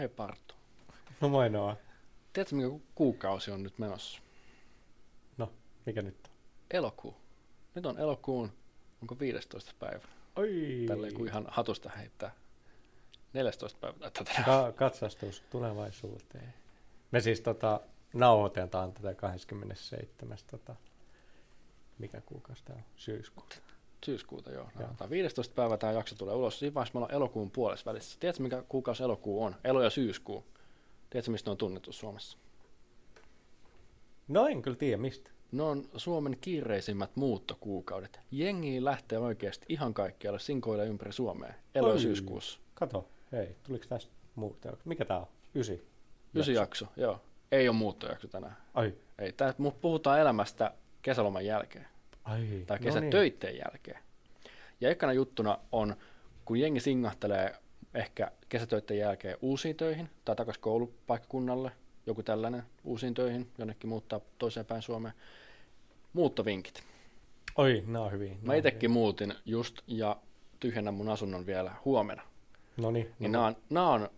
Hei Partu. No moi Noa. Tiedätkö, mikä ku- kuukausi on nyt menossa? No, mikä nyt on? Elokuu. Nyt on elokuun, onko 15. päivä? Oi. Tälleen kuin ihan hatusta heittää. 14. päivä tänään. Ka- katsastus tulevaisuuteen. Me siis tota, nauhoitetaan tätä 27. Tota, mikä kuukausi tämä on? Syyskuuta. Syyskuuta, joo. Joo. joo. 15. päivä tämä jakso tulee ulos. Siinä vaiheessa me ollaan elokuun puolessa välissä. Tiedätkö, mikä kuukausi elokuu on? Elo- ja syyskuu. Tiedätkö, mistä ne on tunnettu Suomessa? No en kyllä tiedä mistä. Ne on Suomen kiireisimmät muuttokuukaudet. Jengi lähtee oikeasti ihan kaikkialle sinkoille ympäri Suomea. Elo- ja syyskuussa. Kato, hei, tuliko tästä muuta? Mikä tää on? Ysi. Ysi jakso, joo. Ei ole muuttojakso tänään. Ai, Ei, tää, puhutaan elämästä kesäloman jälkeen ai. tai no kesätöitteen jälkeen. Ja ekana juttuna on, kun jengi singahtelee ehkä kesätöitteen jälkeen uusiin töihin tai takaisin koulupaikkakunnalle, joku tällainen uusiin töihin, jonnekin muuttaa toiseen päin Suomeen. Muuttovinkit. Niin. Oi, nää on hyvin. Mä itsekin muutin just ja tyhjennän mun asunnon vielä huomenna. No niin, Niin no, nämä on, nämä on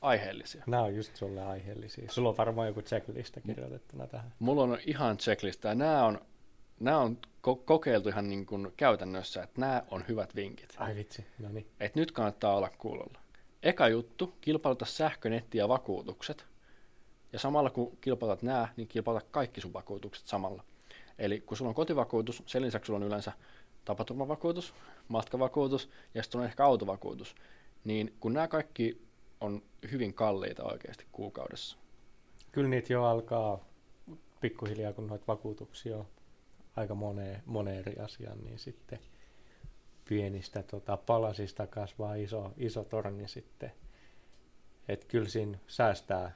aiheellisia. nämä on just sulle aiheellisia. Sulla on varmaan joku checklista kirjoitettuna tähän. Mulla on ihan checklista ja nämä on, nämä on ko- kokeiltu ihan niin kuin käytännössä, että nämä on hyvät vinkit. Ai vitsi, no niin. Et nyt kannattaa olla kuulolla. Eka juttu, kilpailuta sähkö, netti ja vakuutukset. Ja samalla kun kilpailutat nämä, niin kilpailuta kaikki sun vakuutukset samalla. Eli kun sulla on kotivakuutus, sen lisäksi sulla on yleensä tapaturmavakuutus, matkavakuutus ja sitten on ehkä autovakuutus. Niin kun nämä kaikki on hyvin kalliita oikeasti kuukaudessa. Kyllä niitä jo alkaa pikkuhiljaa, kun noita vakuutuksia on aika moneen, moneen eri asiaan, niin sitten pienistä tota, palasista kasvaa iso, iso torni sitten. Et kyllä siinä säästää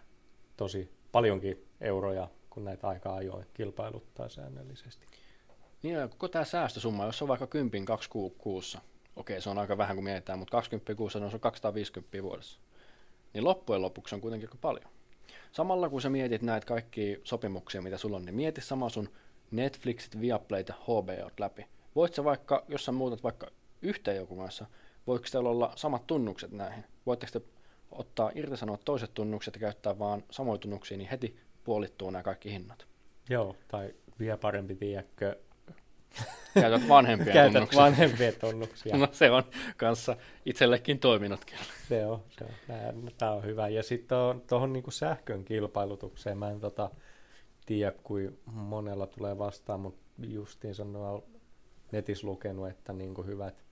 tosi paljonkin euroja, kun näitä aika ajoin kilpailuttaa säännöllisesti. Niin ja koko tämä säästösumma, jos on vaikka 10 kaksi ku- kuussa, okei se on aika vähän kun mietitään, mutta 20 kuussa niin se on 250 vuodessa. Niin loppujen lopuksi on kuitenkin aika paljon. Samalla kun sä mietit näitä kaikkia sopimuksia, mitä sulla on, niin mieti sama sun Netflixit, Viaplayt ja HBO läpi. Voit sä vaikka, jos sä muutat vaikka yhteen joku kanssa, voiko teillä olla samat tunnukset näihin? Voitteko te ottaa irtisanoa toiset tunnukset ja käyttää vaan samoja tunnuksia, niin heti puolittuu nämä kaikki hinnat. Joo, tai vielä parempi, tiedätkö, Käytät vanhempia käytät tunnuksia. vanhempia tunnuksia. No se on kanssa itsellekin toiminut kyllä. Se on, se on. Tämä on hyvä. Ja sitten tuohon niinku sähkön kilpailutukseen, mä en tota, tiedä, kuin monella tulee vastaan, mutta justiin sanoa netissä lukenut, että niinku hyvät,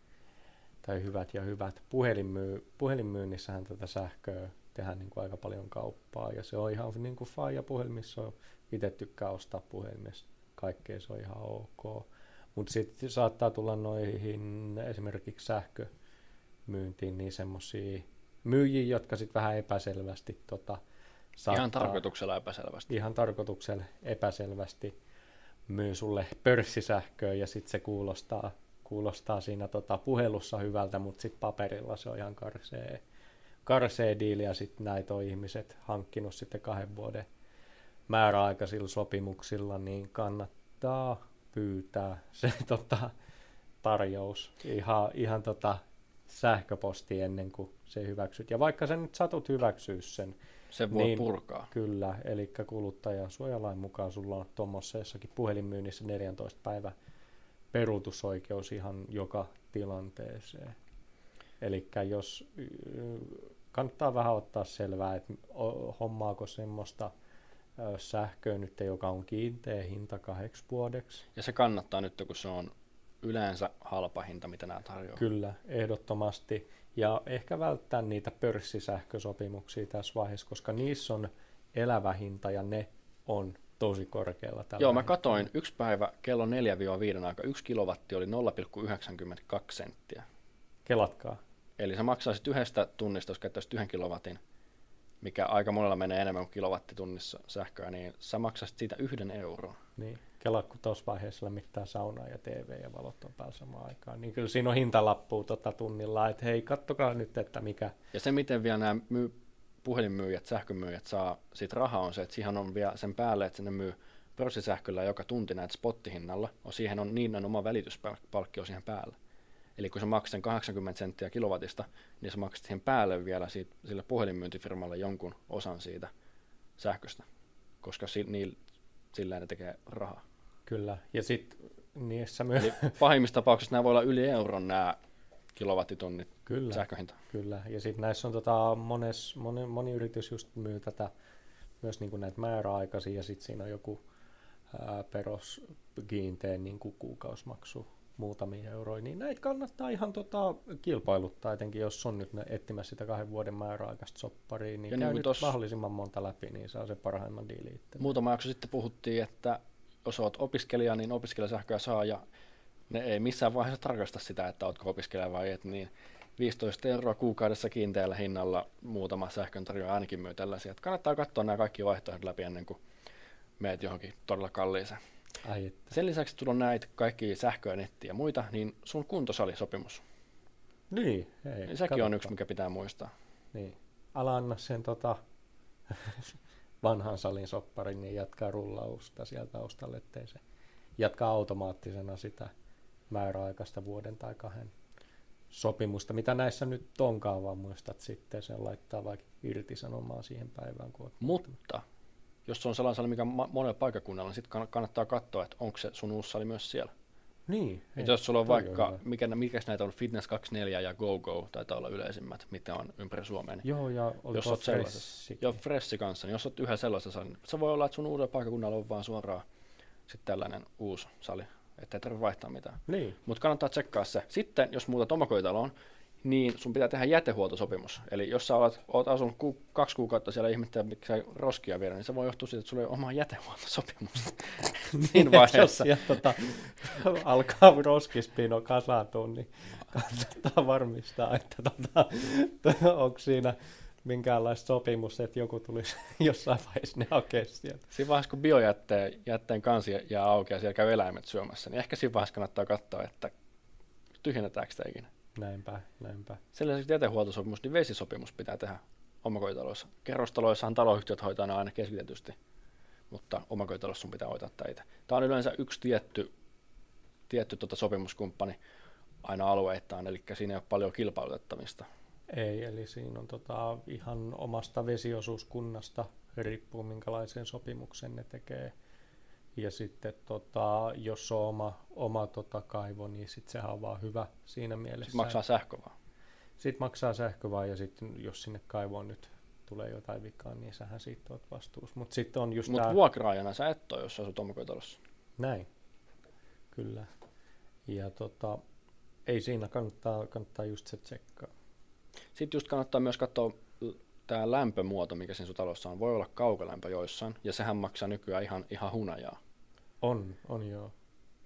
tai hyvät ja hyvät puhelinmyy, puhelinmyynnissähän tätä sähköä tehdään niinku aika paljon kauppaa, ja se on ihan niinku faija puhelimissa, itse tykkää ostaa puhelimessa, kaikkea se on ihan ok. Mutta sitten saattaa tulla noihin esimerkiksi sähkö, myyntiin niin semmoisia myyjiä, jotka sitten vähän epäselvästi tota, Ihan tarkoituksella epäselvästi. ihan tarkoituksella epäselvästi myy sulle pörssisähköä ja sitten se kuulostaa, kuulostaa siinä tota puhelussa hyvältä, mutta sitten paperilla se on ihan karsee, karsee diili ja sitten näitä on ihmiset hankkinut sitten kahden vuoden määräaikaisilla sopimuksilla, niin kannattaa pyytää se tota, tarjous ihan, ihan tota, sähköposti ennen kuin se hyväksyt. Ja vaikka sä nyt satut hyväksyä sen, Se voi Niin. purkaa. Kyllä, eli kuluttajasuojalain mukaan sulla on tuommoisessa jossakin puhelinmyynnissä 14 päivä peruutusoikeus ihan joka tilanteeseen. Eli jos kannattaa vähän ottaa selvää, että hommaako semmoista sähköä nyt, joka on kiinteä hinta kahdeksi vuodeksi. Ja se kannattaa nyt, kun se on yleensä halpa hinta, mitä nämä tarjoaa. Kyllä, ehdottomasti. Ja ehkä välttää niitä pörssisähkösopimuksia tässä vaiheessa, koska niissä on elävä hinta ja ne on tosi korkealla tällä Joo, mä katoin yksi päivä kello 4-5 aika. Yksi kilowatti oli 0,92 senttiä. Kelatkaa. Eli sä maksaisit yhdestä tunnista, jos käyttäisit yhden kilowatin, mikä aika monella menee enemmän kuin kilowattitunnissa sähköä, niin sä maksaisit siitä yhden euron. Niin, kela, kun tuossa vaiheessa lämmittää saunaa ja TV ja valot on päällä samaan aikaan, niin kyllä siinä on hintalappu tota tunnilla, että hei, kattokaa nyt, että mikä, Ja se, miten vielä nämä myy, puhelinmyyjät, sähkömyyjät saa siitä rahaa, on se, että siihen on vielä sen päälle, että sinne myy pörssisähköllä joka tunti näitä spottihinnalla, on siihen on niin on oma välityspalkkio siihen päälle. Eli kun sä maksat sen 80 senttiä kilowatista, niin sä maksat siihen päälle vielä siitä, sille puhelinmyyntifirmalle jonkun osan siitä sähköstä, koska si, niin, sillä ne tekee rahaa. Kyllä, ja sitten niissä myös... Eli pahimmissa tapauksissa nämä voi olla yli euron nämä kilowattitunnit Kyllä. sähköhinta. Kyllä, ja sitten näissä on tota, mones, moni, moni yritys just myy tätä myös niin kuin näitä määräaikaisia, ja sitten siinä on joku ää, peruskiinteä niin kuin kuukausimaksu muutamia euroja, niin näitä kannattaa ihan tota, kilpailuttaa, etenkin jos on nyt etsimässä sitä kahden vuoden määräaikaista sopparia, niin Ja käy niin nyt mahdollisimman monta läpi, niin saa se parhaimman diilin itse. Muutama jakso sitten puhuttiin, että jos olet opiskelija, niin opiskelijasähköä saa ja ne ei missään vaiheessa tarkasta sitä, että oletko opiskelija vai et, niin 15 euroa kuukaudessa kiinteällä hinnalla muutama sähkön tarjoaa ainakin myy tällaisia. Että kannattaa katsoa nämä kaikki vaihtoehdot läpi ennen kuin meet johonkin todella kalliiseen. Ai että. Sen lisäksi tulla näitä kaikki sähköä, nettiä ja muita, niin sun kuntosalisopimus. Niin, ei, Niin sekin on yksi, mikä pitää muistaa. Niin. Ala anna sen tota, vanhan salin sopparin, niin jatkaa rullausta sieltä taustalle, ettei se jatkaa automaattisena sitä määräaikaista vuoden tai kahden sopimusta, mitä näissä nyt onkaan, vaan muistat sitten sen laittaa vaikka irtisanomaan siihen päivään. Kun Mutta jos se on sellainen sali, mikä on ma- monella paikakunnalla, niin sitten kannattaa katsoa, että onko se sun uusi sali myös siellä. Niin. Et jos sulla on vaikka, hyvä. mikä, mikä näitä on, Fitness 24 ja GoGo taitaa olla yleisimmät, mitä on ympäri Suomea. Niin Joo, ja oli jos sellaisessa, Freshikin. joo, Freshi kanssa, niin jos olet yhden sellaisessa, niin se voi olla, että sun uudella paikakunnalla on vaan suoraan sitten tällainen uusi sali, että ei tarvitse vaihtaa mitään. Niin, Mutta kannattaa tsekkaa se. Sitten, jos muutat omakotitaloon, niin sun pitää tehdä jätehuoltosopimus. Eli jos sä olet, oot asunut ku, kaksi kuukautta siellä ihmettä, mikä sä roskia viedä, niin se voi johtua siitä, että sulla ei ole omaa jätehuoltosopimusta. Siinä vaiheessa. Jos tota, alkaa roskispino kasaantua, niin kannattaa varmistaa, että tota, onko siinä minkäänlaista sopimus, että joku tulisi jossain vaiheessa ne hakea sieltä. Siinä vaiheessa, kun biojätteen jätteen kansi jää auki ja siellä käy eläimet syömässä, niin ehkä siinä vaiheessa kannattaa katsoa, että tyhjennetäänkö sitä ikinä. Näinpä, näinpä. Sen lisäksi jätehuoltosopimus, niin vesisopimus pitää tehdä omakotitaloissa. Kerrostaloissahan taloyhtiöt hoitaa ne aina keskitetysti, mutta omakotitalossa sun pitää hoitaa tämä itse. Tämä on yleensä yksi tietty, tietty tota sopimuskumppani aina alueittain, eli siinä ei ole paljon kilpailutettamista. Ei, eli siinä on tota, ihan omasta vesiosuuskunnasta riippuu minkälaisen sopimuksen ne tekee. Ja sitten tota, jos on oma, oma tota, kaivo, niin sit sehän on vaan hyvä siinä mielessä. Sitten maksaa sähkö vaan. Sitten maksaa sähkö vaan ja sitten jos sinne kaivoon nyt tulee jotain vikaa, niin sähän siitä oot vastuus. Mutta sitten on just Mutta tää... vuokraajana sä et ole, jos sä asut omakotitalossa. Näin, kyllä. Ja tota, ei siinä kannattaa, kannattaa just se tsekkaa. Sitten just kannattaa myös katsoa tämä lämpömuoto, mikä siinä sun talossa on. Voi olla kaukolämpö joissain, ja sehän maksaa nykyään ihan, ihan hunajaa. On, on joo.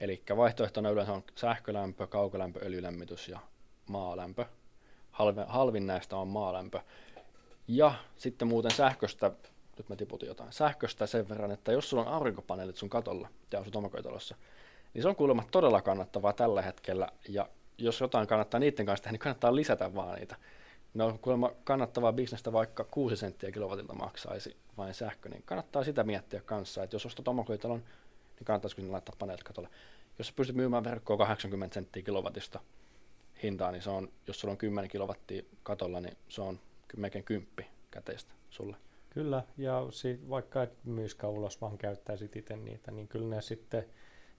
Eli vaihtoehtona yleensä on sähkölämpö, kaukolämpö, öljylämmitys ja maalämpö. Halvin, halvin näistä on maalämpö. Ja sitten muuten sähköstä, nyt mä tiputin jotain, sähköstä sen verran, että jos sulla on aurinkopaneelit sun katolla ja asut omakotitalossa, niin se on kuulemma todella kannattavaa tällä hetkellä. Ja jos jotain kannattaa niiden kanssa tehdä, niin kannattaa lisätä vaan niitä. Ne on kuulemma kannattavaa bisnestä, vaikka 6 senttiä kilowatilta maksaisi vain sähkö, niin kannattaa sitä miettiä kanssa, että jos ostat omakotitalon, niin kannattaisiko sinne laittaa paneelit katolle. Jos sä pystyt myymään verkkoa 80 senttiä kilowatista hintaa, niin se on, jos sulla on 10 kilowattia katolla, niin se on melkein kymppi käteistä sulle. Kyllä, ja sit, vaikka et myyskään ulos, vaan käyttäisit itse niitä, niin kyllä ne sitten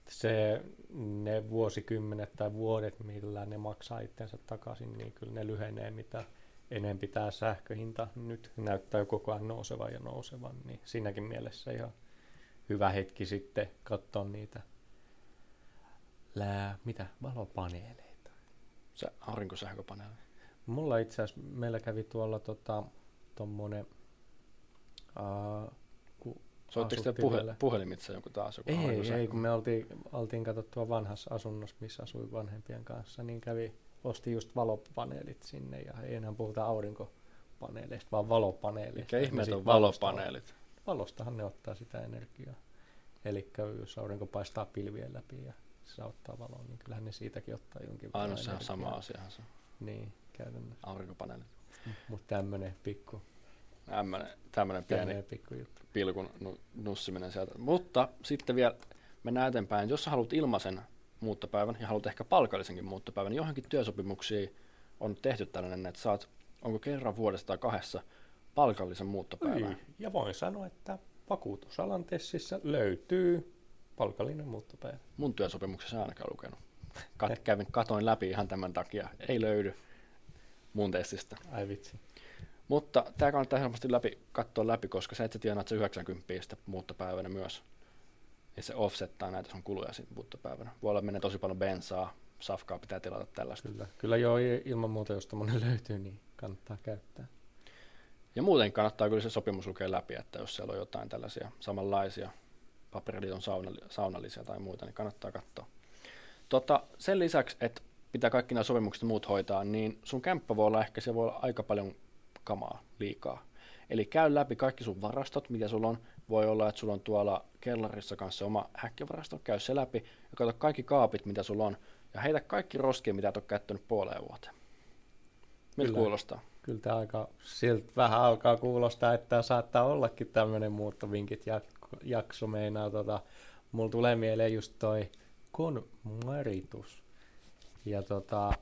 se, ne vuosikymmenet tai vuodet, millä ne maksaa itsensä takaisin, niin kyllä ne lyhenee, mitä enempi tämä sähköhinta nyt näyttää koko ajan nousevan ja nousevan, niin siinäkin mielessä ihan hyvä hetki sitten katsoa niitä lää, mitä, valopaneeleita. Se aurinkosähköpaneeli. Mulla itse asiassa, meillä kävi tuolla tota, tommonen, uh, kun Soittiko te puhe, puhelimitse joku taas? Joku Ei, ei, kun me oltiin, oltiin katsottua vanhassa asunnossa, missä asuin vanhempien kanssa, niin kävi, osti just valopaneelit sinne ja ei enää puhuta aurinkopaneeleista, vaan valopaneeleista. Mikä ihmeet on valopaneelit? Valostahan ne ottaa sitä energiaa. Eli jos aurinko paistaa pilvien läpi ja se ottaa valoa, niin kyllähän ne siitäkin ottaa jonkin Ainoa se on sama asiahan se Niin, käytännössä. aurinkopaneelit. Mutta tämmönen pikku, tämmönen pieni pikku juttu. pilkun nu- nussiminen sieltä. Mutta sitten vielä mennään eteenpäin. Jos sä haluat ilmaisen muuttopäivän ja haluat ehkä palkallisenkin muuttopäivän, niin johonkin työsopimuksiin on tehty tällainen, että saat, onko kerran vuodesta tai kahdessa palkallisen muuttopäivän. Niin. Ja voin sanoa, että vakuutusalan tessissä löytyy palkallinen muuttopäivä. Mun työsopimuksessa ainakaan lukenut. Kat, kävin, katoin läpi ihan tämän takia. Ei löydy mun testistä. Ai vitsi. Mutta tämä kannattaa helposti läpi, katsoa läpi, koska sä et sä tienaat se 90 sitä muuttopäivänä myös. Ja se offsettaa näitä sun kuluja sitten muuttopäivänä. Voi olla, menee tosi paljon bensaa, safkaa pitää tilata tällaista. Kyllä, kyllä joo, ilman muuta, jos tämmöinen löytyy, niin kannattaa käyttää. Ja muuten kannattaa kyllä se sopimus lukea läpi, että jos siellä on jotain tällaisia samanlaisia paperiliiton saunallisia tai muita, niin kannattaa katsoa. Tota, sen lisäksi, että pitää kaikki nämä sopimukset muut hoitaa, niin sun kämppä voi olla ehkä, se voi olla aika paljon kamaa liikaa. Eli käy läpi kaikki sun varastot, mitä sulla on. Voi olla, että sulla on tuolla kellarissa kanssa oma häkkivarasto. Käy se läpi ja katso kaikki kaapit, mitä sulla on. Ja heitä kaikki roskia, mitä et ole käyttänyt puoleen vuoteen. Miltä kuulostaa? Kyllä tämä aika siltä vähän alkaa kuulostaa, että saattaa ollakin tämmöinen muuttovinkit jakso meinaa. Tota, mulla tulee mieleen just toi konmaritus. Ja tota,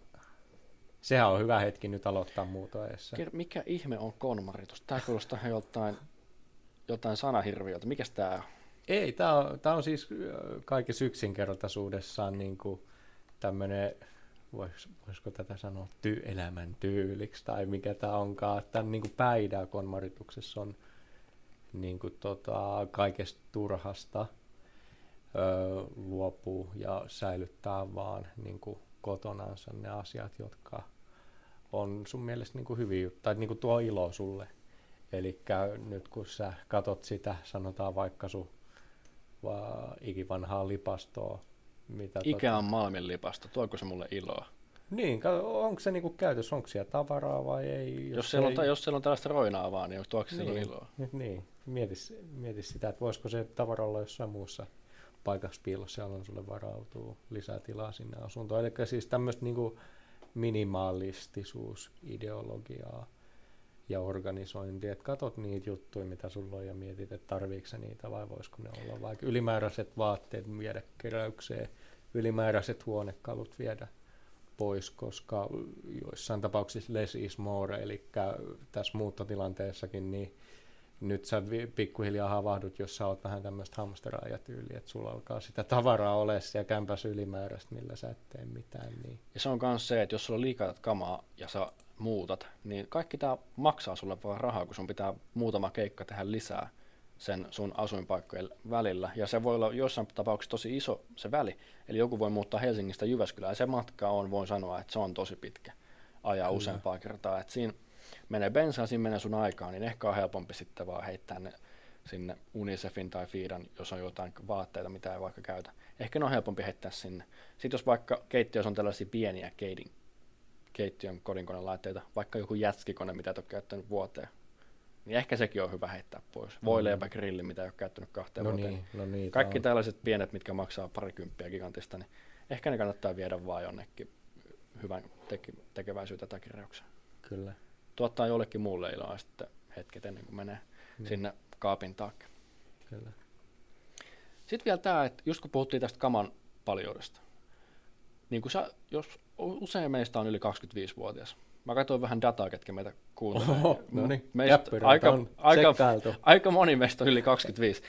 sehän on hyvä hetki nyt aloittaa muutoessa. Mikä ihme on konmaritus? Tämä kuulostaa joltain, jotain sanahirviöltä. Mikäs tämä on? Ei, tämä on, tää on siis kaikessa yksinkertaisuudessaan niin kuin tämmöinen, vois, voisiko tätä sanoa, ty, elämän tyyliksi tai mikä tämä onkaan. Tämän niin kuin päidää konmarituksessa on niin kuin tota, kaikesta turhasta ö, luopuu ja säilyttää vaan niin kuin kotonansa ne asiat, jotka on sun mielestä niin kuin hyviä, tai niin kuin tuo ilo sulle. Eli nyt kun sä katot sitä, sanotaan vaikka sun va, ikivanhaa lipastoa. Mitä Ikä on Malmin lipasto, tuoko se mulle iloa? Niin, onko se niinku käytössä, onko siellä tavaraa vai ei? Jos, jos, siellä, ei... on, jos siellä on tällaista roinaa vaan, niin tuoko niin, iloa? Niin, mietis, mietis sitä, että voisiko se tavara olla jossain muussa paikassa piilossa, jolloin sulle varautuu lisää tilaa sinne asuntoon. Eli siis tämmöistä niinku ideologiaa ja organisointi, että katot niitä juttuja, mitä sulla on ja mietit, että tarviiko niitä vai voisiko ne olla vaikka ylimääräiset vaatteet viedä keräykseen, ylimääräiset huonekalut viedä pois, koska joissain tapauksissa less is more, eli tässä muuttotilanteessakin niin nyt sä pikkuhiljaa havahdut, jos sä oot vähän tämmöistä hamsteraajatyyliä, että sulla alkaa sitä tavaraa ole ja kämpäs ylimääräistä, millä sä et tee mitään. Niin. Ja se on myös se, että jos sulla on liikaa kamaa ja sä muutat, niin kaikki tämä maksaa sulle vaan rahaa, kun sun pitää muutama keikka tehdä lisää sen sun asuinpaikkojen välillä. Ja se voi olla jossain tapauksessa tosi iso se väli. Eli joku voi muuttaa Helsingistä Jyväskylään. Ja se matka on, voin sanoa, että se on tosi pitkä ajaa Kyllä. useampaa kertaa. Et siinä menee bensaa, siinä menee sun aikaa, niin ehkä on helpompi sitten vaan heittää ne sinne Unicefin tai Fiidan, jos on jotain vaatteita, mitä ei vaikka käytä. Ehkä ne on helpompi heittää sinne. Sitten jos vaikka keittiössä on tällaisia pieniä keidin, keittiön kodinkonelaitteita, vaikka joku jätskikone, mitä et ole käyttänyt vuoteen, niin ehkä sekin on hyvä heittää pois. Voi mm. grilli, mitä ei ole käyttänyt kahteen no vuoteen. Niin, no niin, Kaikki on. tällaiset pienet, mitkä maksaa parikymppiä gigantista, niin ehkä ne kannattaa viedä vaan jonnekin hyvän teke- tekeväisyyttä tai kirjaukseen. Kyllä. Tuottaa jollekin muulle iloa sitten hetket ennen kuin menee mm. sinne kaapin taakse. Kyllä. Sitten vielä tämä, että just kun puhuttiin tästä kaman paljoudesta, niin kun sä, jos usein meistä on yli 25-vuotias, Mä katsoin vähän dataa, ketkä meitä kuuntelee. Oho, no niin, meistä, aika, aika, aika moni meistä on yli 25.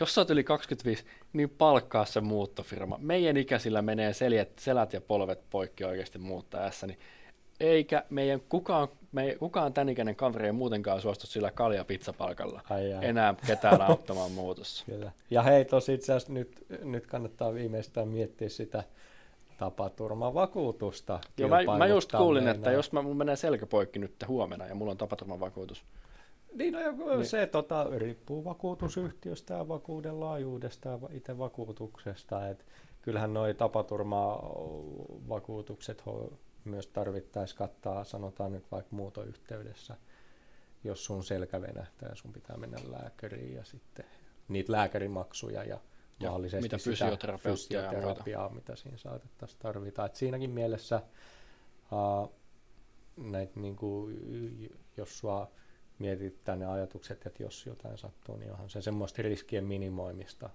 Jos sä oot yli 25, niin palkkaa se muuttofirma. Meidän ikäisillä menee selät, selät ja polvet poikki oikeasti muuttaessa, niin eikä meidän kukaan, me, kukaan tämän ikäinen kaveri ei muutenkaan suostu sillä kalja pizzapalkalla enää ketään auttamaan muutossa. Kyllä. Ja hei, tosi itse asiassa nyt, nyt kannattaa viimeistään miettiä sitä tapaturmavakuutusta. Joo, mä, mä just kuulin, että jos mä, mun menee selkäpoikki nyt huomenna ja mulla on tapaturmavakuutus. Niin, no, niin. se tota, riippuu vakuutusyhtiöstä ja vakuuden laajuudesta ja itse vakuutuksesta. Et kyllähän nuo tapaturmavakuutukset myös tarvittaisiin kattaa, sanotaan nyt vaikka muutoyhteydessä, jos sun selkä venähtää ja sun pitää mennä lääkäriin ja sitten niitä lääkärimaksuja ja ja mahdollisesti mitä fysioterapiaa, fysioterapiaa mitä siinä saatettaisiin tarvita. Et siinäkin mielessä uh, näitä, niin kuin, jos sua mietittää ne ajatukset, että jos jotain sattuu, niin onhan se semmoista riskien minimoimista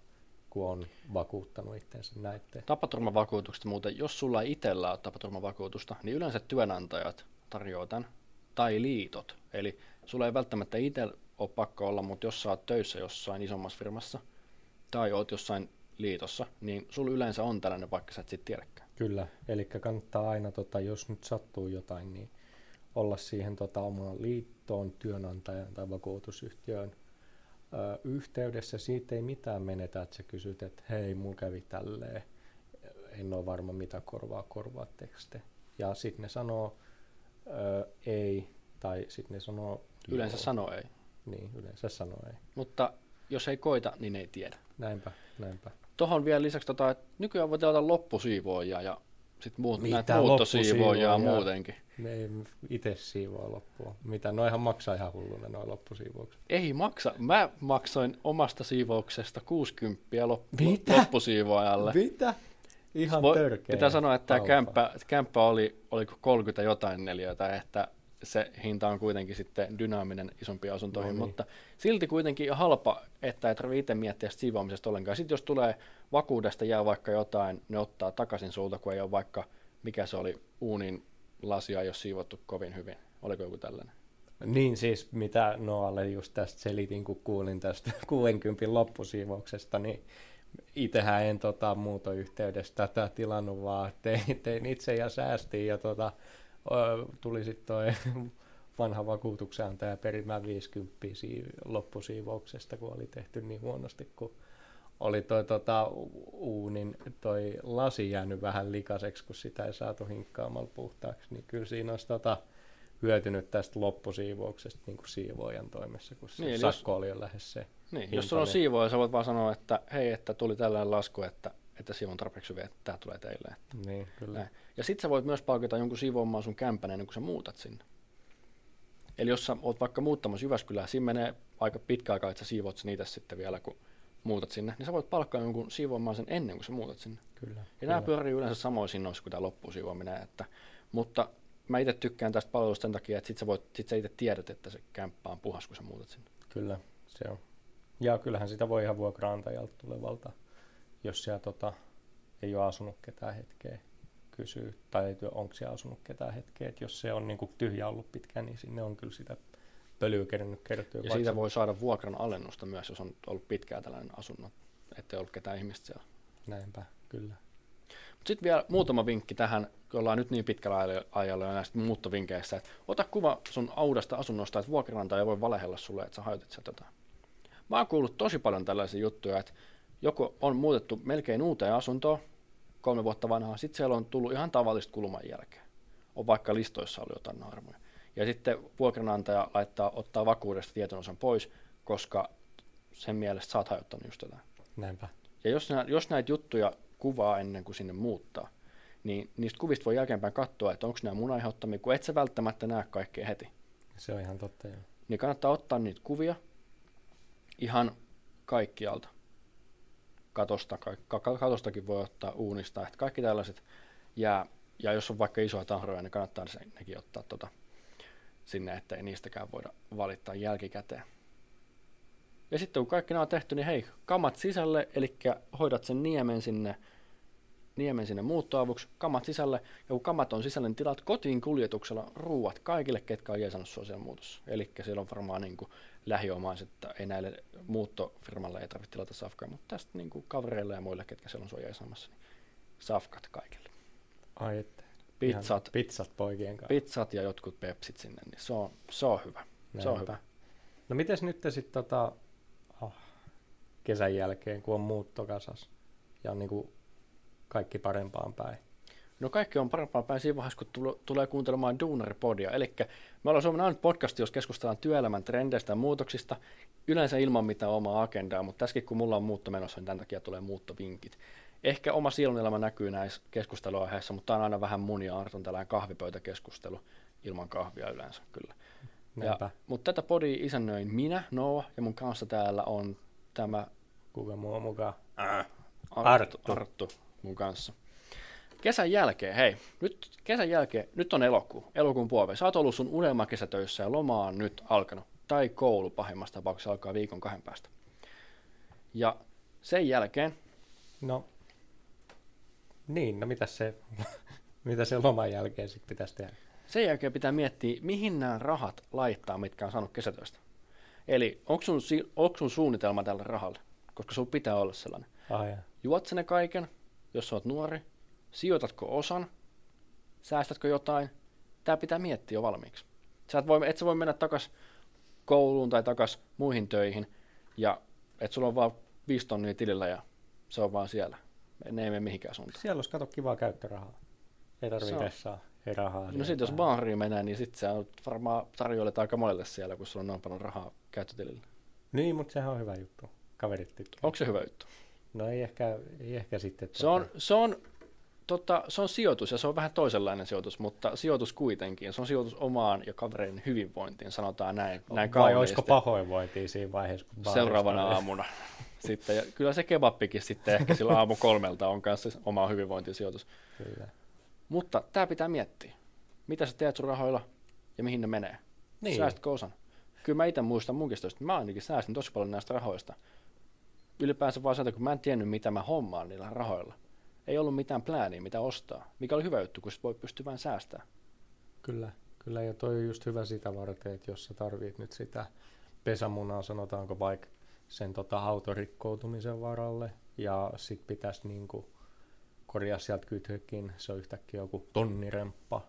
kun on vakuuttanut itsensä näitteen. Tapaturmavakuutuksesta muuten, jos sulla ei itsellä ole tapaturmavakuutusta, niin yleensä työnantajat tarjoaa tämän, tai liitot. Eli sulla ei välttämättä itse ole pakko olla, mutta jos sä oot töissä jossain isommassa firmassa, tai oot jossain liitossa, niin sulla yleensä on tällainen, vaikka sä et sitten tiedäkään. Kyllä, eli kannattaa aina, tota, jos nyt sattuu jotain, niin olla siihen tota, omaan liittoon, työnantajan tai vakuutusyhtiöön ö, yhteydessä. Siitä ei mitään menetä, että sä kysyt, että hei, mulla kävi tälleen, en ole varma mitä korvaa korvaa tekste. Ja sitten ne sanoo ö, ei, tai sitten ne sanoo Yleensä joo. sanoo ei. Niin, yleensä sanoo ei. Mutta jos ei koita, niin ei tiedä. Näinpä, näinpä. Tuohon vielä lisäksi, tota, että nykyään voi tilata loppusiivoojia ja sitten muut, Mitä muuttosiivoojia muutenkin. Ne ei itse siivoa loppua. Mitä, noihan maksaa ihan hulluna noin loppusiivoukset. Ei maksa. Mä maksoin omasta siivouksesta 60 lop- Mitä? loppusiivoojalle. Mitä? Ihan Voi- törkeä. Pitää sanoa, että tämä kämppä, kämppä oli, oliko 30 jotain neliötä, että se hinta on kuitenkin sitten dynaaminen isompiin asuntoihin, No niin. mutta silti kuitenkin halpa, että ei tarvitse itse miettiä sitä siivoamisesta ollenkaan. Sitten jos tulee vakuudesta jää vaikka jotain, ne ottaa takaisin sulta, kun ei ole vaikka, mikä se oli, uunin lasia ole siivottu kovin hyvin. Oliko joku tällainen? Niin siis, mitä Noalle just tästä selitin, kun kuulin tästä 60 loppusiivouksesta, niin itsehän en tota, muutoyhteydessä tätä tilannut, vaan tein, tein itse ja säästin ja tota, tuli sitten toi vanha vakuutuksenantaja perimään 50 sii- loppusiivouksesta, kun oli tehty niin huonosti, kun oli toi tota, uunin toi lasi jäänyt vähän likaiseksi, kun sitä ei saatu hinkkaamalla puhtaaksi, niin kyllä siinä olisi tota, hyötynyt tästä loppusiivouksesta niin kuin siivoojan toimessa, kun se Niin, niin, sakko jos... oli jo lähes se. Niin, jos sulla on oli- siivooja, sä voit vaan sanoa, että hei, että tuli tällainen lasku, että, että siivon tarpeeksi hyvin, että tämä tulee teille. Niin, kyllä. Näin. Ja sit sä voit myös palkita jonkun siivoamaan sun kämpän ennen kuin sä muutat sinne. Eli jos sä oot vaikka muuttamassa Jyväskylään, siinä menee aika pitkä aika, että sä siivoat sen itse sitten vielä, kun muutat sinne, niin sä voit palkkaa jonkun siivoamaan sen ennen kuin sä muutat sinne. kyllä. Ja kyllä. nämä pyörii yleensä samoissa hinnoissa kuin tämä loppusiivoaminen. Että, mutta mä itse tykkään tästä palvelusta sen takia, että sit sä, voit, sit sä itse tiedät, että se kämppä on puhas, kun sä muutat sinne. Kyllä, se on. Ja kyllähän sitä voi ihan vuokraantajalta tulevalta, jos siellä tota, ei ole asunut ketään hetkeä kysyä, tai onko siellä asunut ketään hetkeä, että jos se on niin tyhjä ollut pitkään, niin sinne on kyllä sitä pölyä kerännyt kertyä. Ja siitä voi saada vuokran alennusta myös, jos on ollut pitkään tällainen asunnon, ettei ollut ketään ihmistä siellä. Näinpä, kyllä. Sitten vielä muutama vinkki tähän, kun ollaan nyt niin pitkällä aj- ajalla näistä muuttovinkeissä, että ota kuva sun audasta asunnosta, että vuokranantaja voi valehella sulle, että sä hajotit sieltä jotain. Mä oon kuullut tosi paljon tällaisia juttuja, että joku on muutettu melkein uuteen asuntoon, kolme vuotta vanhaa, sitten siellä on tullut ihan tavallista kuluman jälkeen. On vaikka listoissa ollut jotain naarmuja. Ja sitten vuokranantaja laittaa, ottaa vakuudesta tietyn osan pois, koska sen mielestä sä oot hajottanut just jotain. Näinpä. Ja jos, nä, jos näitä juttuja kuvaa ennen kuin sinne muuttaa, niin niistä kuvista voi jälkeenpäin katsoa, että onko nämä mun aiheuttamia, kun et sä välttämättä näe kaikkea heti. Se on ihan totta. Joo. Niin kannattaa ottaa niitä kuvia ihan kaikkialta. Katosta, ka- ka- katostakin voi ottaa uunista, että kaikki tällaiset jää, ja jos on vaikka isoja tahroja, niin kannattaa se, nekin ottaa tota, sinne, ettei niistäkään voida valittaa jälkikäteen. Ja sitten kun kaikki nämä on tehty, niin hei, kamat sisälle, eli hoidat sen niemen sinne, niemen sinne muuttoavuksi, kamat sisälle, ja kun kamat on sisällä, niin tilaat kotiin kuljetuksella ruuat kaikille, ketkä on jeesannut sua siellä muutossa. Eli siellä on varmaan niin kuin lähiomaiset, että ei näille muuttofirmalle ei tarvitse tilata safkaa, mutta tästä niin kuin kavereille ja muille, ketkä siellä on sua jeesaamassa, niin safkat kaikille. Ai että. Pizzat, pizzat poikien kanssa. pizzat ja jotkut pepsit sinne, niin se on, se on hyvä. Se on Näinpä. hyvä. No mites nyt sitten tota, oh, kesän jälkeen, kun on muutto kasas ja on niinku kaikki parempaan päin? No kaikki on parempaa päin siinä vaiheessa, kun tulo- tulee kuuntelemaan Duunaripodia. Eli me ollaan Suomen ainut podcast, jos keskustellaan työelämän trendeistä ja muutoksista, yleensä ilman mitään omaa agendaa, mutta tässäkin kun mulla on muutto menossa, niin tämän takia tulee muuttovinkit. Ehkä oma silmäelämä näkyy näissä keskusteluaiheissa, mutta tämä on aina vähän mun ja Arton tällainen kahvipöytäkeskustelu ilman kahvia yleensä kyllä. Näinpä. Ja, mutta tätä podia isännöin minä, Noa, ja mun kanssa täällä on tämä Kuka muu on mukaan? Arttu, Arttu. Arttu mun kanssa. Kesän jälkeen, hei, nyt kesän jälkeen, nyt on elokuu, elokuun puoli. Sä oot ollut sun unelmakesätöissä ja loma on nyt alkanut. Tai koulu pahimmassa tapauksessa alkaa viikon kahden päästä. Ja sen jälkeen No, niin, no mitä se, mitä se loman jälkeen sitten pitäisi tehdä? Sen jälkeen pitää miettiä, mihin nämä rahat laittaa, mitkä on saanut kesätöistä. Eli onko sun, onko sun suunnitelma tälle rahalle? Koska sun pitää olla sellainen. Ah, ja. Juot sä ne kaiken, jos sä oot nuori? Sijoitatko osan? Säästätkö jotain? Tämä pitää miettiä jo valmiiksi. Sä et, voi, et sä voi mennä takas kouluun tai takas muihin töihin, ja et sulla on vaan 5 tonnia tilillä ja se on vaan siellä. Ne ei mene mihinkään suuntaan. Siellä olisi kato kivaa käyttörahaa. Ei Se tarvitse ei rahaa. No sit jos baariin menee, niin sit sä varmaan tarjoilet aika monelle siellä, kun sulla on noin paljon rahaa käyttötilillä. Niin, mutta sehän on hyvä juttu. Kaverit tykkää. Onko se hyvä juttu? No ei ehkä, ei ehkä sitten. Se on, se on, tota, se on sijoitus ja se on vähän toisenlainen sijoitus, mutta sijoitus kuitenkin. Se on sijoitus omaan ja kavereiden hyvinvointiin, sanotaan näin, näin Vai olisiko pahoinvointia siinä vaiheessa, kun seuraavana oli? aamuna. Sitten, ja kyllä se kebappikin sitten ehkä sillä aamu kolmelta on kanssa oma hyvinvointisijoitus. Kyllä. Mutta tämä pitää miettiä. Mitä sä teet sun rahoilla ja mihin ne menee? Niin. Säästätkö osan? Kyllä mä itse muistan munkin että mä ainakin säästin tosi paljon näistä rahoista. Ylipäänsä vaan sieltä, kun mä en tiennyt, mitä mä hommaan niillä rahoilla. Ei ollut mitään plääniä, mitä ostaa. Mikä oli hyvä juttu, kun voi pystyä vain säästämään. Kyllä, kyllä, ja toi on just hyvä sitä varten, että jos sä tarvit nyt sitä pesämunaa, sanotaanko vaikka sen tota autorikkoutumisen varalle, ja sit pitäisi niinku korjaa sieltä kytkökin, se on yhtäkkiä joku tonniremppa,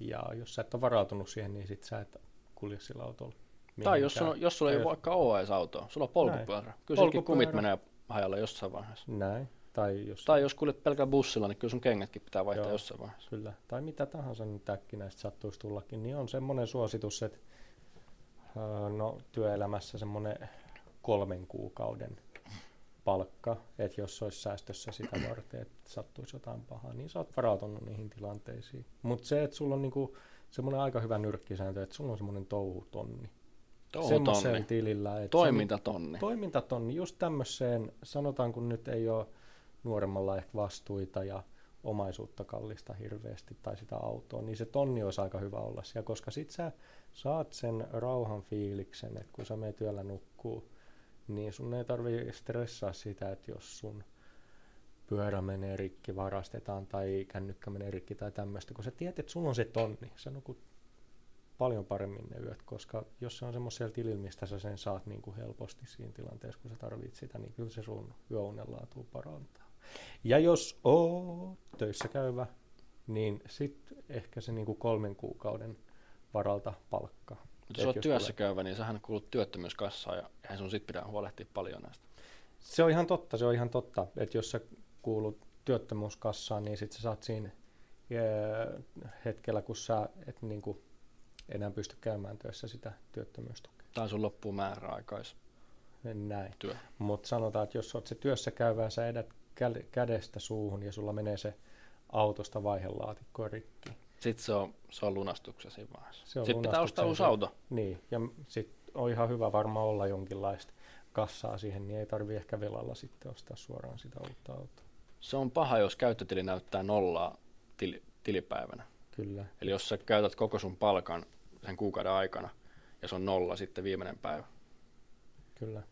ja jos sä et ole varautunut siihen, niin sit sä et kulje sillä autolla. Tai jos, mihinkään. sulla, jos sulla ei ole vaikka OS-autoa, sulla on polkupyörä. Kyllä silläkin kumit Polkupyörä. menee hajalle jossain vaiheessa. Näin, tai jos... Tai jos kuljet pelkällä bussilla, niin kyllä sun kengätkin pitää vaihtaa Joo. jossain vaiheessa. Kyllä, tai mitä tahansa nyt äkkinäistä sattuisi tullakin, niin on semmoinen suositus, että öö, no, työelämässä semmoinen kolmen kuukauden palkka, että jos olisi säästössä sitä varten, että sattuisi jotain pahaa, niin sä oot varautunut niihin tilanteisiin. Mutta se, että sulla on niinku semmoinen aika hyvä nyrkkisääntö, että sulla on semmoinen touhutonni. Touhutonni. tilillä. Että Toimintatonni. Se, toimintatonni, just tämmöiseen, sanotaan kun nyt ei ole nuoremmalla ehkä vastuita ja omaisuutta kallista hirveästi tai sitä autoa, niin se tonni olisi aika hyvä olla siellä, koska sit sä saat sen rauhan fiiliksen, että kun sä menet yöllä nukkuu, niin sun ei tarvi stressaa sitä, että jos sun pyörä menee rikki, varastetaan tai kännykkä menee rikki tai tämmöistä, kun sä tiedät, että sulla on se tonni, sä nukut paljon paremmin ne yöt, koska jos se on semmoisella tilillä, mistä sä sen saat niin kuin helposti siinä tilanteessa, kun sä tarvit sitä, niin kyllä se sun yöunen laatua parantaa. Ja jos oot töissä käyvä, niin sitten ehkä se niin kuin kolmen kuukauden varalta palkka. Mutta jos olet työssä tulee- käyvä, niin sähän kuulut työttömyyskassaan ja eihän sun sit pitää huolehtia paljon näistä. Se on ihan totta, se on ihan totta, että jos sä kuulut työttömyyskassaan, niin sit sä saat siinä hetkellä, kun sä et niinku enää pysty käymään työssä sitä työttömyystukea. Tai sun loppuu määräaikais Näin. työ. Mutta sanotaan, että jos olet se työssä käyvä ja sä edät kädestä suuhun ja sulla menee se autosta vaihelaatikko rikki. Sitten se on, se on lunastuksessa siinä vaiheessa. Se on Sitten pitää ostaa uusi auto. Niin, ja sitten on ihan hyvä varmaan olla jonkinlaista kassaa siihen, niin ei tarvi ehkä velalla sitten ostaa suoraan sitä uutta autoa. Se on paha, jos käyttötili näyttää nollaa tili, tilipäivänä. Kyllä, Eli jos sä käytät koko sun palkan sen kuukauden aikana ja se on nolla sitten viimeinen päivä, kyllä.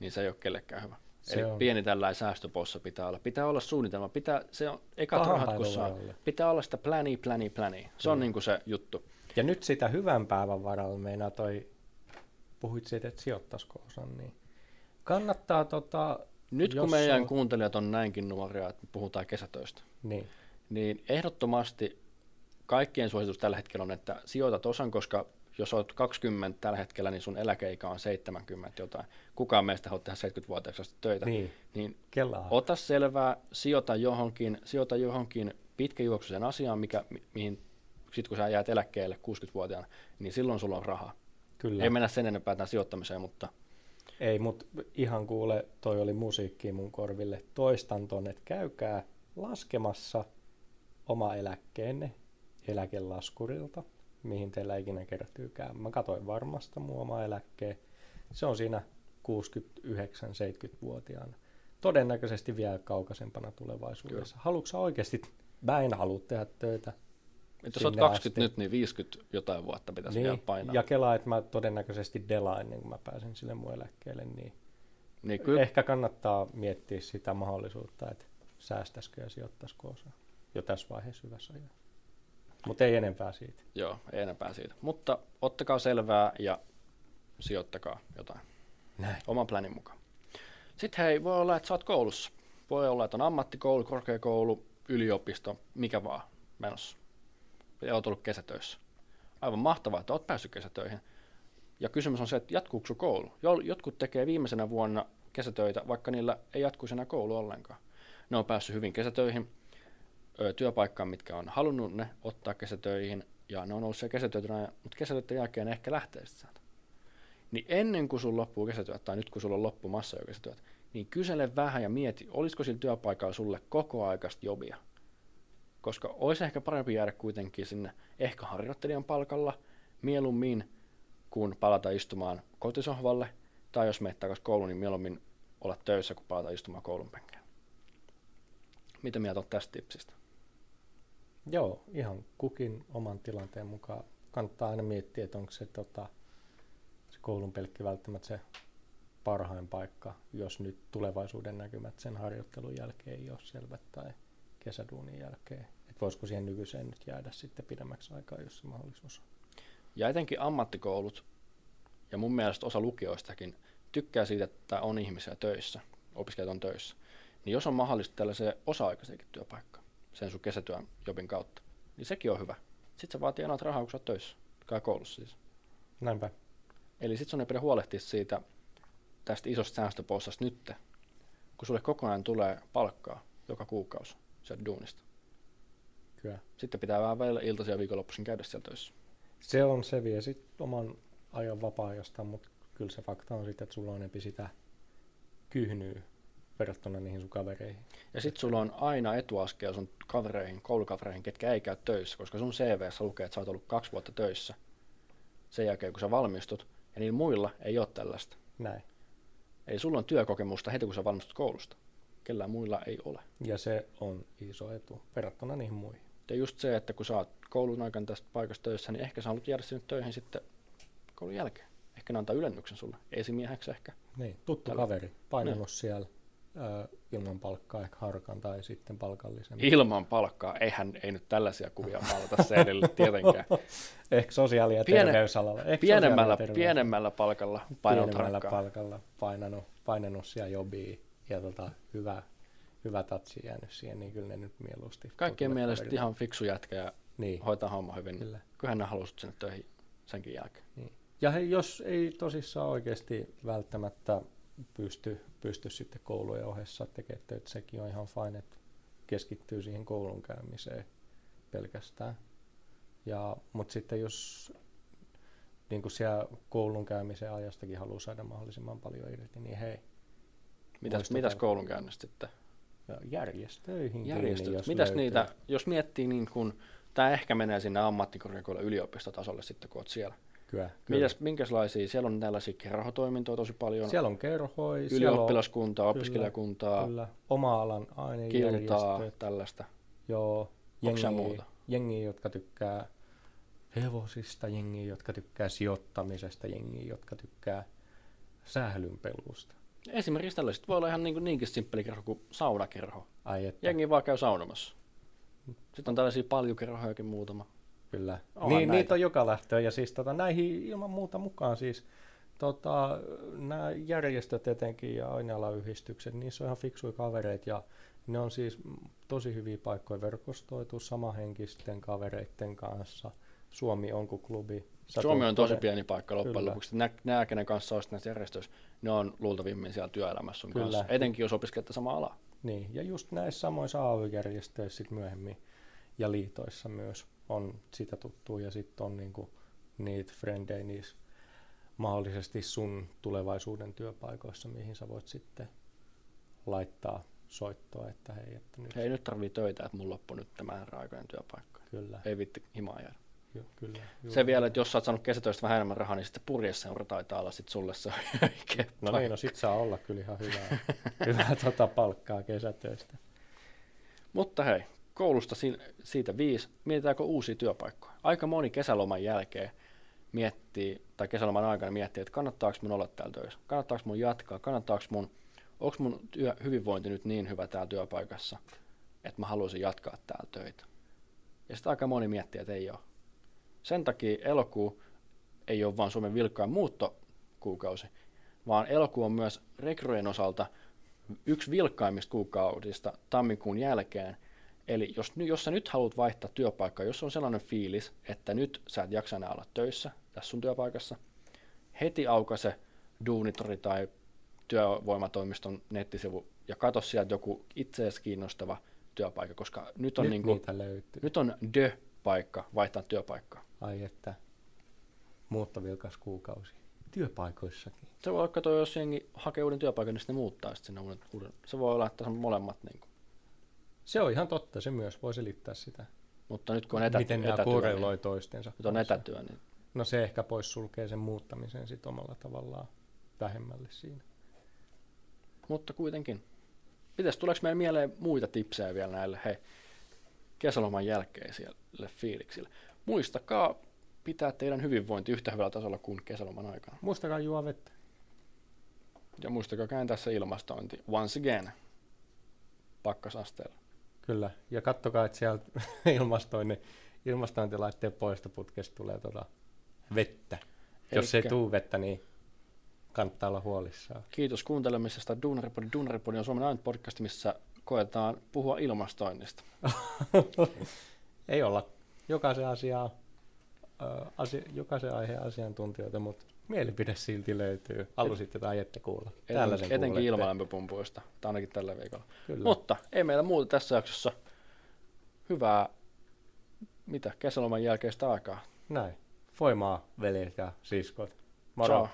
niin se ei ole kellekään hyvä. Se Eli on. pieni tällainen säästöpossa pitää olla. Pitää olla suunnitelma. Pitää, se on ekat Pahan rahat, kun saa. Pitää olla sitä pläni, pläni, pläni. Se on Kyllä. niinku se juttu. Ja nyt sitä hyvän päivän varalla meinaa toi, puhuit siitä, että sijoittaisiko osan, niin kannattaa tota, Nyt kun meidän on- kuuntelijat on näinkin nuoria, että puhutaan kesätöistä, niin, niin ehdottomasti kaikkien suositus tällä hetkellä on, että sijoitat osan, koska jos olet 20 tällä hetkellä, niin sun eläkeikä on 70 jotain. Kukaan meistä haluaa tehdä 70-vuotiaaksi asti töitä. niin, niin ota selvää, sijoita johonkin, sijoita johonkin pitkäjuoksuiseen asiaan, mikä, mi- mihin sitten kun sä jäät eläkkeelle 60-vuotiaana, niin silloin sulla on rahaa. Kyllä. Ei mennä sen enempää tähän sijoittamiseen, mutta Ei, mutta ihan kuule, toi oli musiikki mun korville. Toistan ton, että käykää laskemassa oma eläkkeenne eläkelaskurilta, mihin teillä ikinä kertyykään. Mä katsoin varmasta mun oma eläkkeen. Se on siinä 69-70-vuotiaana. Todennäköisesti vielä kaukaisempana tulevaisuudessa. Haluatko sä oikeasti, mä en halua tehdä töitä. jos olet Sinne 20 asti. nyt, niin 50 jotain vuotta pitäisi vielä Niin, painaa. ja kelaa, että mä todennäköisesti delaan ennen kuin mä pääsen sille mun eläkkeelle, niin Niin kyllä, Ehkä kannattaa miettiä sitä mahdollisuutta, että säästäisikö ja sijoittaisiko osa jo tässä vaiheessa hyvässä ajassa. Mutta ei enempää siitä. joo, ei enempää siitä. Mutta ottakaa selvää ja sijoittakaa jotain Näin. oman planin mukaan. Sitten hei, voi olla, että sä oot koulussa. Voi olla, että on ammattikoulu, korkeakoulu, yliopisto, mikä vaan menossa. Ja oot ollut kesätöissä. Aivan mahtavaa, että oot päässyt kesätöihin. Ja kysymys on se, että jatkuuko sun koulu? Jo- Jotkut tekee viimeisenä vuonna kesätöitä, vaikka niillä ei jatkuisi enää koulu ollenkaan. Ne on päässyt hyvin kesätöihin, työpaikkaan, mitkä on halunnut ne ottaa kesätöihin, ja ne on ollut siellä kesätöitä, mutta kesätöiden jälkeen ne ehkä lähtee sieltä. Niin ennen kuin sun loppuu kesätyöt, tai nyt kun sulla on loppumassa jo kesätyöt, niin kysele vähän ja mieti, olisiko sillä työpaikalla sulle koko aikaista jobia. Koska olisi ehkä parempi jäädä kuitenkin sinne ehkä harjoittelijan palkalla mieluummin, kuin palata istumaan kotisohvalle, tai jos menet takaisin kouluun, niin mieluummin olla töissä, kuin palata istumaan koulun penkään. Mitä mieltä olet tästä tipsistä? Joo, ihan kukin oman tilanteen mukaan. Kannattaa aina miettiä, että onko se, tota, se koulun pelkki välttämättä se parhain paikka, jos nyt tulevaisuuden näkymät sen harjoittelun jälkeen ei ole selvät tai kesäduunin jälkeen. Että voisiko siihen nykyiseen nyt jäädä sitten pidemmäksi aikaa, jos se mahdollisuus on. Ja etenkin ammattikoulut, ja mun mielestä osa lukioistakin, tykkää siitä, että on ihmisiä töissä, opiskelijat on töissä. Niin jos on mahdollista tällaiseen osa-aikaiseenkin työpaikka, sen sun kesätyön jobin kautta, niin sekin on hyvä. Sitten sä vaan tienaat rahaa, kun sä oot töissä, kai koulussa siis. Näinpä. Eli sitten sun ei pidä huolehtia siitä tästä isosta säästöpossasta nyt, kun sulle koko ajan tulee palkkaa joka kuukausi sieltä duunista. Kyllä. Sitten pitää vähän välillä iltaisin ja viikonloppuisin käydä siellä töissä. Se on, se vie sitten oman ajan vapaa-ajasta, mutta kyllä se fakta on sitten, että sulla on enempi sitä kyhnyä verrattuna niihin sun kavereihin. Ja sitten sulla on aina etuaskel sun kavereihin, koulukavereihin, ketkä ei käy töissä, koska sun CVssä lukee, että sä oot ollut kaksi vuotta töissä sen jälkeen, kun sä valmistut, ja niillä muilla ei ole tällaista. Näin. Eli sulla on työkokemusta heti, kun sä valmistut koulusta. Kellään muilla ei ole. Ja se on iso etu verrattuna niihin muihin. Ja just se, että kun sä oot koulun aikana tästä paikasta töissä, niin ehkä sä haluat jäädä sinne töihin sitten koulun jälkeen. Ehkä ne antaa ylennyksen sulle, esimieheksi ehkä. Niin, tuttu Tällä- kaveri, painanut siellä ö, ilman palkkaa ehkä harkan tai sitten palkallisen. Ilman palkkaa, eihän ei nyt tällaisia kuvia maalata seinille tietenkään. Ehkä sosiaali- ja Piene- terveysalalla. Ehkä Pienemmällä, sosiaali- ja terveys- pienemmällä palkalla painanut pienemmällä harkkaa. palkalla painanut, painanut siellä jobiin ja tota, hyvä, hyvä tatsi jäänyt siihen, niin kyllä ne nyt mieluusti. Kaikkien mielestä kaverille. ihan fiksu jätkä ja Niin, hoitaa homma hyvin. kyllä. Kyllähän ne halusit sinne töihin senkin jälkeen. Niin. Ja he, jos ei tosissaan oikeasti välttämättä pysty, pysty sitten koulujen ohessa tekemään töitä, sekin on ihan fine, että keskittyy siihen koulun käymiseen pelkästään. Ja, mutta sitten jos niin kuin siellä koulun käymisen ajastakin haluaa saada mahdollisimman paljon irti, niin hei, Mitäs, mitäs koulun käynnistä sitten? ja järjestöihin. Järjestöt. kiinni, jos Mitäs löytyy. niitä, jos miettii niin kun, tämä ehkä menee sinne ammattikorkeakoulun yliopistotasolle sitten, kun oot siellä. Kyllä, kyllä. Mitäs, minkälaisia, siellä on tällaisia kerhotoimintoja tosi paljon, Siellä on on ylioppilaskuntaa, opiskelijakuntaa, kyllä, oma alan kiltaa, ainejärjestöt, tällaista. joo, jengiä, muuta? jengiä, jotka tykkää hevosista, jengiä, jotka tykkää sijoittamisesta, jengiä, jotka tykkää sählynpelusta. Esimerkiksi tällaiset voi olla ihan niin kuin niinkin simppeli kerho kuin saunakerho. Ai että, Jengi vaan käy saunomassa. Sitten on tällaisia paljukerhojakin muutama. Kyllä. Onhan Niin, näitä. niitä on joka lähtöön ja siis tota, näihin ilman muuta mukaan siis tota, nämä järjestöt etenkin ja ainealayhdistykset, niissä on ihan fiksuja kavereita ja ne on siis tosi hyviä paikkoja verkostoitu samahenkisten kavereiden kanssa. Suomi on kuin klubi. Sä Suomi on tosi pieni paikka loppujen Kyllä. lopuksi. Nä, nämä, kenen kanssa olisit näissä järjestöissä, ne on luultavimmin siellä työelämässä sun Kyllä. kanssa. Etenkin jos opiskelette sama ala. Niin, ja just näissä samoissa AY-järjestöissä sit myöhemmin ja liitoissa myös on sitä tuttua ja sitten on niinku niitä frendejä niissä mahdollisesti sun tulevaisuuden työpaikoissa, mihin sä voit sitten laittaa soittoa, että hei, että nyt Hei, nyt tarvii töitä, että mun loppu nyt tämä aikojen työpaikka. kyllä, Ei vitti himaa jäädä. ju, kyllä. Se vielä, että jos sä oot saanut kesätöistä vähän enemmän rahaa, niin sitten purjeseura taitaa olla sit sulle se oikea No paikka. niin, no sit saa olla kyllä ihan hyvää, hyvää tota palkkaa kesätöistä. Mutta hei, koulusta si- siitä viisi. Mietitäänkö uusia työpaikkoja? Aika moni kesäloman jälkeen miettii, tai kesäloman aikana miettii, että kannattaako mun olla täällä töissä, kannattaako mun jatkaa, kannattaako mun, onko mun työ, hyvinvointi nyt niin hyvä täällä työpaikassa, että mä haluaisin jatkaa täällä töitä. Ja sitten aika moni miettii, että ei ole. Sen takia elokuu ei ole vain Suomen vilkkain muuttokuukausi, vaan elokuu on myös rekryjen osalta yksi vilkkaimmista kuukausista tammikuun jälkeen. Eli jos, jos sä nyt haluat vaihtaa työpaikkaa, jos on sellainen fiilis, että nyt sä et jaksa enää olla töissä tässä sun työpaikassa, heti aukaise Duunitori tai työvoimatoimiston nettisivu ja katso sieltä joku itseäsi kiinnostava työpaikka, koska nyt on, Nyt niin kuin, löytyy. nyt on the-paikka vaihtaa työpaikkaa. Ai että. Muuttovilkas kuukausi. Työpaikoissakin. Se voi olla, että jos jengi hakee uuden työpaikan, niin sitten ne muuttaa sitten sinne uuden, uuden. Se voi olla, että se on molemmat. Niin kuin. Se on ihan totta, se myös voi selittää sitä. Mutta nyt kun on etä, Miten nämä etätyö, korreloi niin, toistensa nyt on etätyö, niin No se ehkä poissulkee sen muuttamisen sit omalla tavallaan vähemmälle siinä. Mutta kuitenkin. Mites, tuleeko meille mieleen muita tipsejä vielä näille hei, kesäloman jälkeisille fiiliksille? Muistakaa pitää teidän hyvinvointi yhtä hyvällä tasolla kuin kesäloman aikana. Muistakaa juo vettä. Ja muistakaa kääntää se ilmastointi once again pakkasasteella. Kyllä. Ja kattokaa, että sieltä ilmastoinnin, ilmastointilaitteen poistoputkesta tulee tota vettä. Jos ei Elikkä- tuu vettä, niin kannattaa olla huolissaan. Kiitos kuuntelemisesta. Duunaripodi. Duunaripodi on Suomen ainut podcast, missä koetaan puhua ilmastoinnista. ei olla jokaisen asiaa, asia, jokaisen aiheen asiantuntijoita, mutta mielipide silti löytyy. Halusitte tai ette kuulla. Täällä sen Eten, etenkin ilmalämpöpumpuista, tai ainakin tällä viikolla. Kyllä. Mutta ei meillä muuta tässä jaksossa. Hyvää, mitä, kesäloman jälkeistä aikaa. Näin. Voimaa, veljet ja siskot. Moro. Ciao.